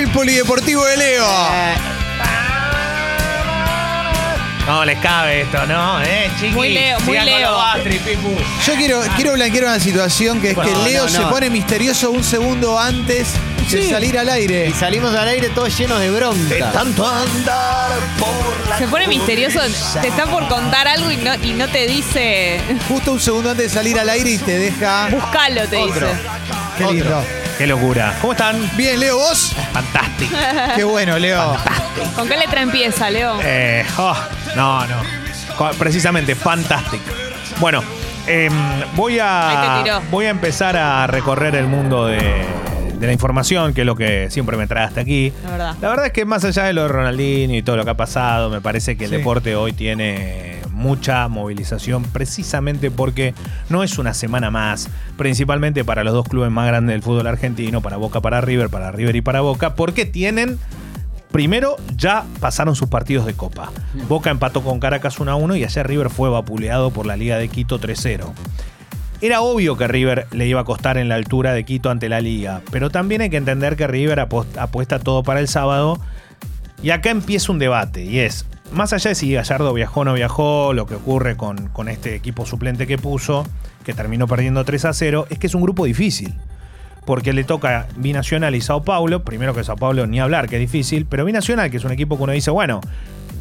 El polideportivo de Leo. No les cabe esto, ¿no? ¿Eh, chiqui? Muy Leo, muy Sigan con Leo. los Bastri, Pipu. Yo quiero, quiero blanquear una situación que es que No, Leo no, se no. pone misterioso un segundo antes de salir al aire. y salimos al aire todos llenos de bronca. Tanto andar por la Se pone misterioso, te está por contar algo y no, y no te dice. Justo un segundo antes de salir al aire y te deja. Buscalo, te Otro. dice. Qué lindo. Qué locura. ¿Cómo están? Bien, Leo, vos. Fantástico. Qué bueno, Leo. ¿Con qué letra empieza, Leo? Eh, oh, no, no. Co- Precisamente, fantástico. Bueno, em, voy Ahí a tiró. voy a empezar a recorrer el mundo de, de la información, que es lo que siempre me trae hasta aquí. La verdad. La verdad es que más allá de lo de Ronaldinho y todo lo que ha pasado, me parece que el Sí. deporte hoy tiene mucha movilización precisamente porque no es una semana más, principalmente para los dos clubes más grandes del fútbol argentino, para Boca, para River, para River y para Boca, porque tienen Primero, ya pasaron sus partidos de Copa. Boca empató con Caracas 1 a 1 y ayer River fue vapuleado por la Liga de Quito 3-0. Era obvio que River le iba a costar en la altura de Quito ante la Liga, pero también hay que entender que River apuesta todo para el sábado. Y acá empieza un debate, y es, más allá de si Gallardo viajó o no viajó, lo que ocurre con, con este equipo suplente que puso, que terminó perdiendo 3 a 0, es que es un grupo difícil porque le toca Binacional y Sao Paulo. Primero que Sao Paulo ni hablar, que es difícil, pero Binacional, que es un equipo que uno dice, bueno,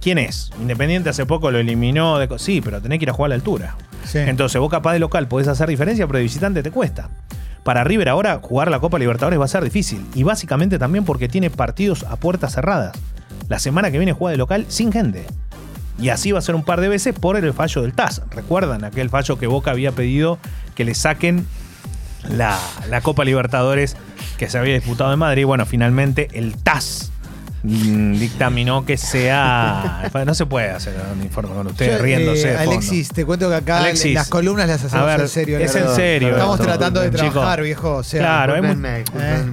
¿quién es? Independiente hace poco lo eliminó, de, sí, pero tenés que ir a jugar a la altura. Sí. Entonces, vos capaz de local podés hacer diferencia, pero de visitante te cuesta. Para River ahora jugar la Copa Libertadores va a ser difícil. Y básicamente también porque tiene partidos a puertas cerradas. La semana que viene juega de local sin gente. Y así va a ser un par de veces por el fallo del TAS. ¿Recuerdan aquel fallo que Boca había pedido que le saquen la, la Copa Libertadores que se había disputado en Madrid? Bueno, finalmente el TAS dictaminó que sea... No se puede hacer un informe con ustedes Yo, riéndose. eh, de fondo. Alexis, te cuento que acá Alexis. las columnas las hacemos A ver, en serio. es en serio Estamos esto, tratando de trabajar, viejo. O sea, Claro, disculpenme.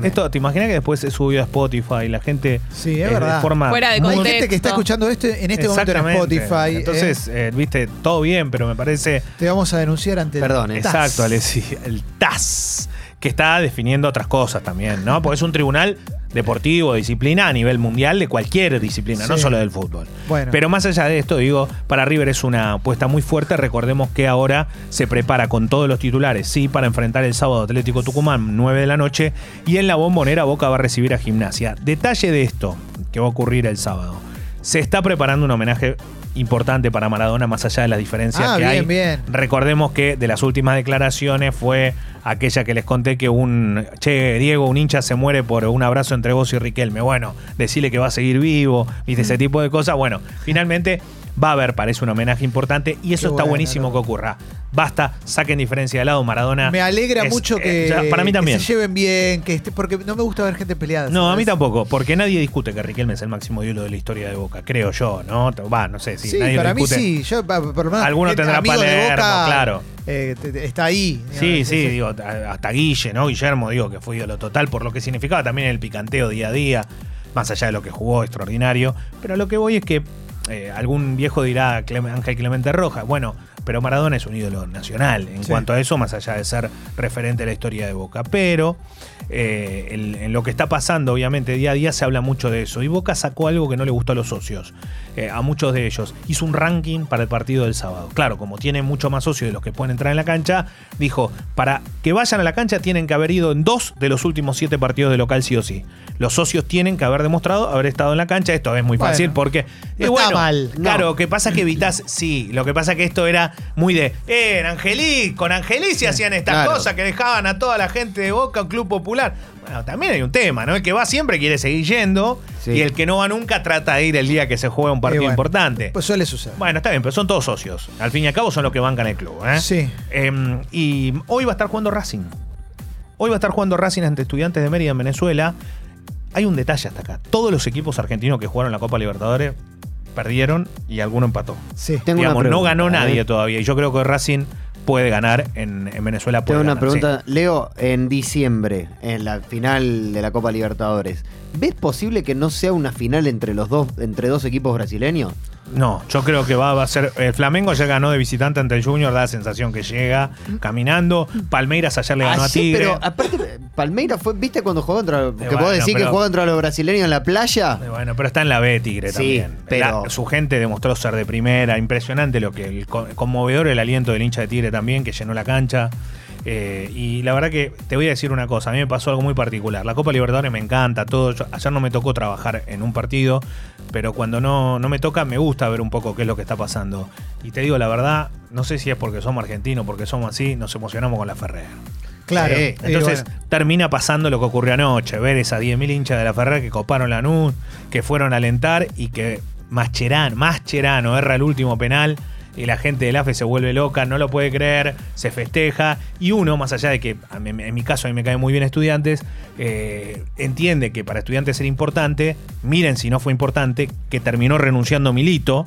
Esto, ¿te imaginas que después se subió a Spotify y la gente Sí, es eh, verdad. de forma Fuera de Hay gente que está escuchando esto en este momento en. Spotify. ¿eh? Entonces, eh, viste, todo bien, pero me parece te vamos a denunciar ante el Perdón, eh. TAS. Exacto, Alexis. El TAS, que está definiendo otras cosas también, ¿no? Porque es un tribunal deportivo, disciplina a nivel mundial de cualquier disciplina, no solo del fútbol. Bueno. Pero más allá de esto, digo, para River es una apuesta muy fuerte. Recordemos que ahora se prepara con todos los titulares, sí, para enfrentar el sábado Atlético Tucumán, 9 de la noche, y en la bombonera Boca va a recibir a Gimnasia. Detalle de esto, que va a ocurrir el sábado. Se está preparando un homenaje importante para Maradona, más allá de las diferencias Ah, que bien, hay. bien. Recordemos que de las últimas declaraciones fue aquella que les conté que un, che, Diego, un hincha se muere por un abrazo entre vos y Riquelme. Bueno, decirle que va a seguir vivo, viste, ese tipo de cosas. Bueno, finalmente va a haber, parece un homenaje importante y eso Qué está buenísimo loco. que ocurra. Basta, saquen diferencia de lado, Maradona. Me alegra es- mucho eh, que, ya, para mí que también. se lleven bien, que esté, porque no me gusta ver gente peleada. No, a mí tampoco, porque nadie discute que Riquelme es el máximo ídolo de la historia de Boca, creo yo, ¿no? Va, no sé, si Sí, nadie lo para mí discute. sí. Yo, por lo menos, Alguno tendrá Palermo, claro. eh, está ahí. Sí, digamos, sí, ese- digo, hasta Guille, ¿no? Guillermo, digo, que fue ídolo total por lo que significaba también el picanteo día a día, más allá de lo que jugó, extraordinario. Pero lo que voy es que eh, algún viejo dirá Ángel Clemente Roja, bueno, pero Maradona es un ídolo nacional en Sí. cuanto a eso, más allá de ser referente de la historia de Boca. Pero eh, en lo que está pasando, obviamente, día a día se habla mucho de eso. Y Boca sacó algo que no le gustó a los socios, eh, a muchos de ellos. Hizo un ranking para el partido del sábado. Claro, como tiene mucho más socios de los que pueden entrar en la cancha, dijo, para que vayan a la cancha tienen que haber ido en dos de los últimos siete partidos de local sí o sí. Los socios tienen que haber demostrado haber estado en la cancha. Esto es muy Bueno, fácil porque... no y está mal. Claro, que pasa que evitas, sí, lo que pasa que esto era muy de, eh, en Angelí, con Angelí se hacían estas claro. cosas que dejaban a toda la gente de Boca, un club popular. Bueno, también hay un tema, ¿no? El que va siempre quiere seguir yendo Sí. y el que no va nunca trata de ir el día que se juega un partido bueno, importante. Pues suele suceder. Bueno, está bien, pero son todos socios. Al fin y al cabo son los que bancan el club. ¿eh? Sí. Em, y hoy va a estar jugando Racing. Hoy va a estar jugando Racing ante estudiantes de Mérida en Venezuela. Hay un detalle hasta acá. Todos los equipos argentinos que jugaron la Copa Libertadores perdieron y alguno empató. Sí. Tengo una Digamos, no ganó nadie todavía. Y yo creo que Racing puede ganar en, en Venezuela. puede Tengo una ganar, sí. pregunta. Leo, en diciembre, en la final de la Copa Libertadores, ¿ves posible que no sea una final entre los dos, entre dos equipos brasileños? No, yo creo que va, va a ser. El Flamengo ya ganó de visitante ante el Junior, da la sensación que llega caminando. Palmeiras ayer le ganó a sí, Tigre. pero aparte, Palmeira fue, ¿viste cuando jugó contra. Que bueno, vos decís que pero- jugó contra los brasileños en la playa? Eh, Bueno, pero está en la B Tigre Sí, también. pero- La- su gente demostró ser de primera. Impresionante lo que el conmovedor el aliento del hincha de Tigre también, que llenó la cancha. Eh, y la verdad que te voy a decir una cosa, a mí me pasó algo muy particular. La Copa Libertadores me encanta, todo. Yo- ayer no me tocó trabajar en un partido, pero cuando no, no me toca me gusta ver un poco qué es lo que está pasando. Y te digo la verdad, no sé si es porque somos argentinos, porque somos así, nos emocionamos con la Ferrer. Claro. Sí, Y Entonces bueno, termina pasando lo que ocurrió anoche, ver esas 10.000 hinchas de la Ferrer que coparon la NUS, que fueron a alentar y que Mascherano, Mascherano erra el último penal y la gente del AFE se vuelve loca, no lo puede creer, se festeja y uno, más allá de que en mi caso a mí me caen muy bien estudiantes, eh, entiende que para estudiantes era importante, miren si no fue importante, que terminó renunciando Milito.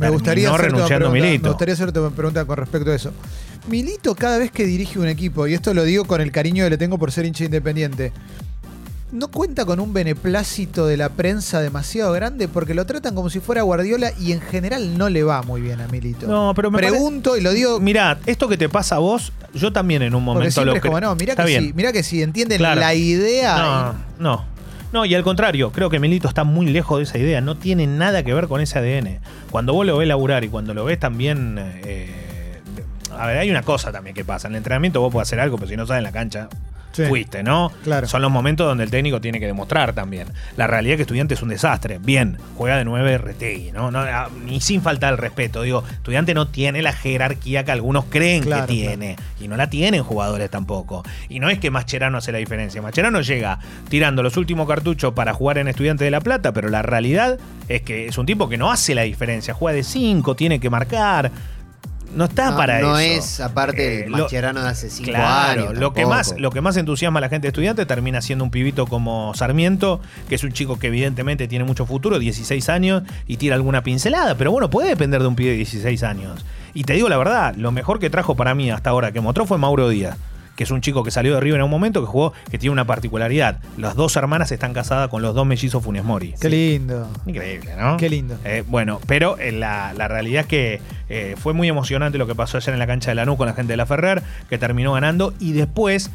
me gustaría renunciando pregunta, Milito. Me gustaría hacerte una pregunta con respecto a eso. Milito, cada vez que dirige un equipo, y esto lo digo con el cariño que le tengo por ser hincha independiente, ¿no cuenta con un beneplácito de la prensa demasiado grande? Porque lo tratan como si fuera Guardiola y en general no le va muy bien a Milito. No, pero me Pregunto y lo digo Mirá, esto que te pasa a vos, yo también en un momento lo es como, no, mirá Está que, bien. mirá que si entienden Claro. la idea. No, no. No, y al contrario, creo que Milito está muy lejos de esa idea. No tiene nada que ver con ese ADN. Cuando vos lo ves laburar y cuando lo ves también. eh, a ver, hay una cosa también que pasa. En el entrenamiento vos podés hacer algo, pero si no sabes en la cancha, Sí. fuiste, ¿no? Claro. Son los momentos donde el técnico tiene que demostrar también. La realidad es que estudiante es un desastre. Bien, juega de 9 Retegui, ¿no? no ah, ni sin falta el respeto. Digo, estudiante no tiene la jerarquía que algunos creen Claro, que tiene. Y no la tienen jugadores tampoco. Y no es que Mascherano hace la diferencia. Mascherano llega tirando los últimos cartuchos para jugar en Estudiante de La Plata, pero la realidad es que es un tipo que no hace la diferencia. Juega de 5, tiene que marcar. No está No, para no eso. es, aparte, Eh, el Mascherano de hace cinco Claro, años. lo que, más, lo que más entusiasma a la gente de estudiante termina siendo un pibito como Sarmiento, que es un chico que evidentemente tiene mucho futuro, 16 años, y tira alguna pincelada, pero bueno, puede depender de un pibe de 16 años. Y te digo la verdad, lo mejor que trajo para mí hasta ahora que mostró fue Mauro Díaz que es un chico que salió de River en un momento, que jugó, que tiene una particularidad. Las dos hermanas están casadas con los dos mellizos Funes Mori. Qué lindo. Increíble, ¿no? Qué lindo. Eh, bueno, pero eh, la, la realidad es que eh, fue muy emocionante lo que pasó ayer en la cancha de Lanús con la gente de la Ferrer, que terminó ganando y después.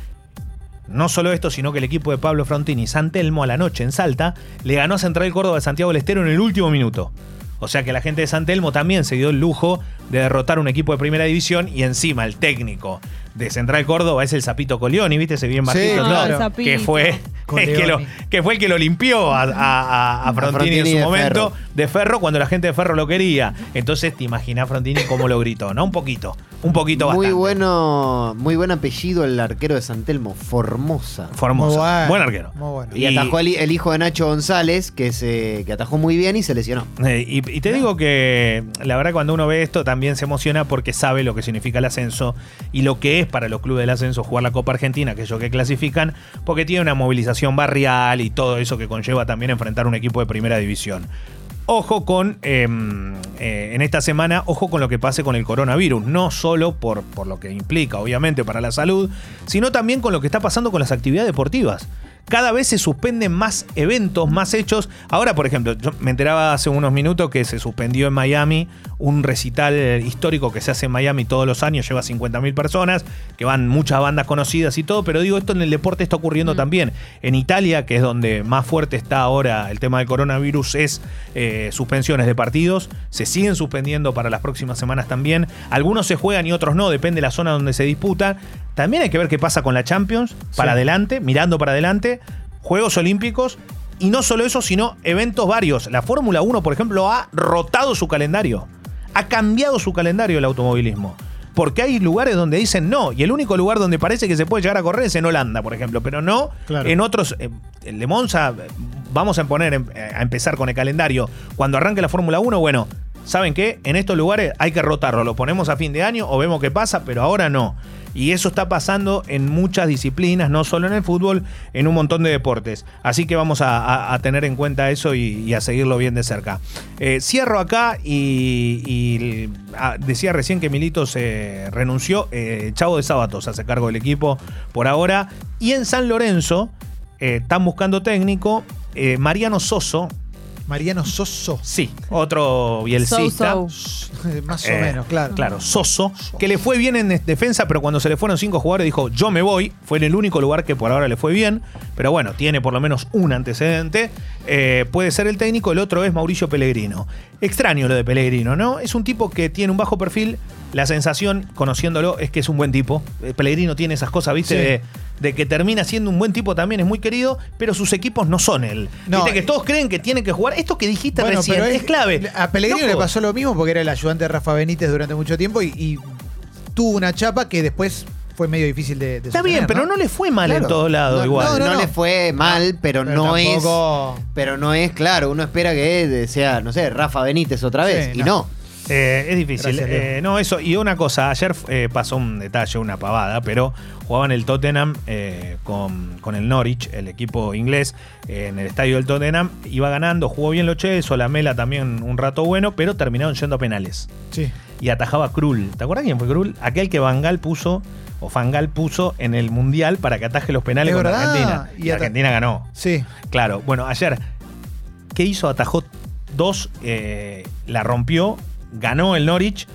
No solo esto, sino que el equipo de Pablo Frontini, San Telmo, a la noche en Salta, le ganó a Central Córdoba de Santiago del Estero en el último minuto. O sea que la gente de San Telmo también se dio el lujo de derrotar un equipo de primera división y encima el técnico de Central Córdoba es el Zapito Colioni, ¿viste? Ese bien Sí, bajito, Zapito. que fue el que, lo, que fue el que lo limpió a, a- a- a Frontini, Frontini en su de momento Ferro. de Ferro cuando la gente de Ferro lo quería. Entonces te imaginás Frontini cómo lo gritó, ¿no? Un poquito, un poquito Muy bastante. bueno, muy buen apellido el arquero de San Telmo, Formosa. Bueno, Buen arquero. Muy bueno. Y, atajó el, el hijo de Nacho González, que se que atajó muy bien y se lesionó. Eh, y, y te digo que la verdad cuando uno ve esto también se emociona porque sabe lo que significa el ascenso y lo que es para los clubes del ascenso jugar la Copa Argentina, aquellos que clasifican, porque tiene una movilización barrial y todo eso que conlleva también enfrentar un equipo de primera división. Ojo con, eh, eh, en esta semana, ojo con lo que pase con el coronavirus, no solo por, por lo que implica, obviamente, para la salud, sino también con lo que está pasando con las actividades deportivas. Cada vez se suspenden más eventos, más hechos. Ahora, por ejemplo, yo me enteraba hace unos minutos que se suspendió en Miami un recital histórico que se hace en Miami todos los años, lleva 50.000 personas, que van muchas bandas conocidas y todo, pero digo, esto en el deporte está ocurriendo también. En Italia, que es donde más fuerte está ahora el tema del coronavirus, es eh, suspensiones de partidos, se siguen suspendiendo para las próximas semanas también. Algunos se juegan y otros no, depende de la zona donde se disputa. También hay que ver qué pasa con la Champions, para Sí. adelante, mirando para adelante, Juegos Olímpicos. Y no solo eso, sino eventos varios. La Fórmula 1, por ejemplo, ha rotado su calendario. Ha cambiado su calendario el automovilismo. Porque hay lugares donde dicen no. Y el único lugar donde parece que se puede llegar a correr es en Holanda, por ejemplo. Pero no Claro. en otros. eh, El de Monza, eh, vamos a poner em- eh, a empezar con el calendario. Cuando arranque la Fórmula 1, bueno, ¿saben qué? En estos lugares hay que rotarlo. Lo ponemos a fin de año o vemos qué pasa, pero ahora no. Y eso está pasando en muchas disciplinas, no solo en el fútbol, en un montón de deportes. Así que vamos a, tener en cuenta eso y, a seguirlo bien de cerca. Eh, cierro acá y, ah, decía recién que Milito se renunció. eh, Chavo de Sábatos hace cargo del equipo por ahora. Y en San Lorenzo eh, están buscando técnico. Mariano Soso Mariano Soso. Sí, otro bielcista. So, so. Más o Eh, menos, claro. Claro, Soso, que le fue bien en defensa, pero cuando se le fueron cinco jugadores dijo, yo me voy. Fue en el único lugar que por ahora le fue bien, pero bueno, tiene por lo menos un antecedente. Eh, puede ser el técnico, el otro es Mauricio Pellegrino. Extraño lo de Pellegrino, ¿no? Es un tipo que tiene un bajo perfil. La sensación, conociéndolo, es que es un buen tipo. Eh, Pellegrino tiene esas cosas, ¿viste? Sí. De, de que termina siendo un buen tipo también, es muy querido, pero sus equipos no son él. No, Viste que eh, todos creen que tiene que jugar. Esto que dijiste Bueno, recién pero es clave. A Pellegrino Loco. le pasó lo mismo porque era el ayudante de Rafa Benítez durante mucho tiempo y, y tuvo una chapa que después fue medio difícil de, de Está bien, pero no le fue mal en todos lados No, igual. No, No, no, le fue mal, pero, Pero no tampoco- es. Pero no es, claro, uno espera que sea, no sé, Rafa Benítez otra vez. Sí, y no. Eh, es difícil. Gracias. Eh, no, eso. Y una cosa, ayer eh, pasó un detalle, una pavada, pero jugaban el Tottenham con, con el Norwich, el equipo inglés, en el estadio del Tottenham. Iba ganando, jugó bien Loche, Solamela también un rato bueno, pero terminaron yendo a penales. Sí. Y atajaba Krul. ¿Te acuerdas quién fue Krul? Aquel que Vangal puso, o Fangal puso en el Mundial para que ataje los penales verdad. Argentina. Y Argentina ganó. Sí. Claro, bueno, ayer, ¿qué hizo? Atajó dos, la rompió, ganó el Norwich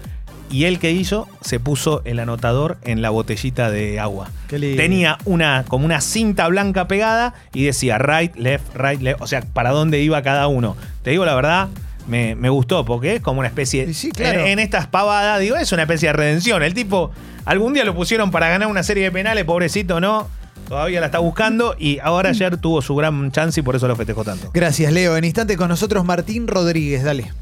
y él que hizo se puso el anotador en la botellita de agua. Qué lindo. Tenía una, como una cinta blanca pegada y decía right, left, right, left, o sea, para dónde iba cada uno. Te digo la verdad. Me, me gustó porque es como una especie. Y sí, claro. en, en estas pavadas, digo, es una especie de redención. El tipo, algún día lo pusieron para ganar una serie de penales, pobrecito, ¿no? Todavía la está buscando y ahora ayer tuvo su gran chance y por eso lo festejó tanto. Gracias, Leo. En instante con nosotros Martín Rodríguez. Dale.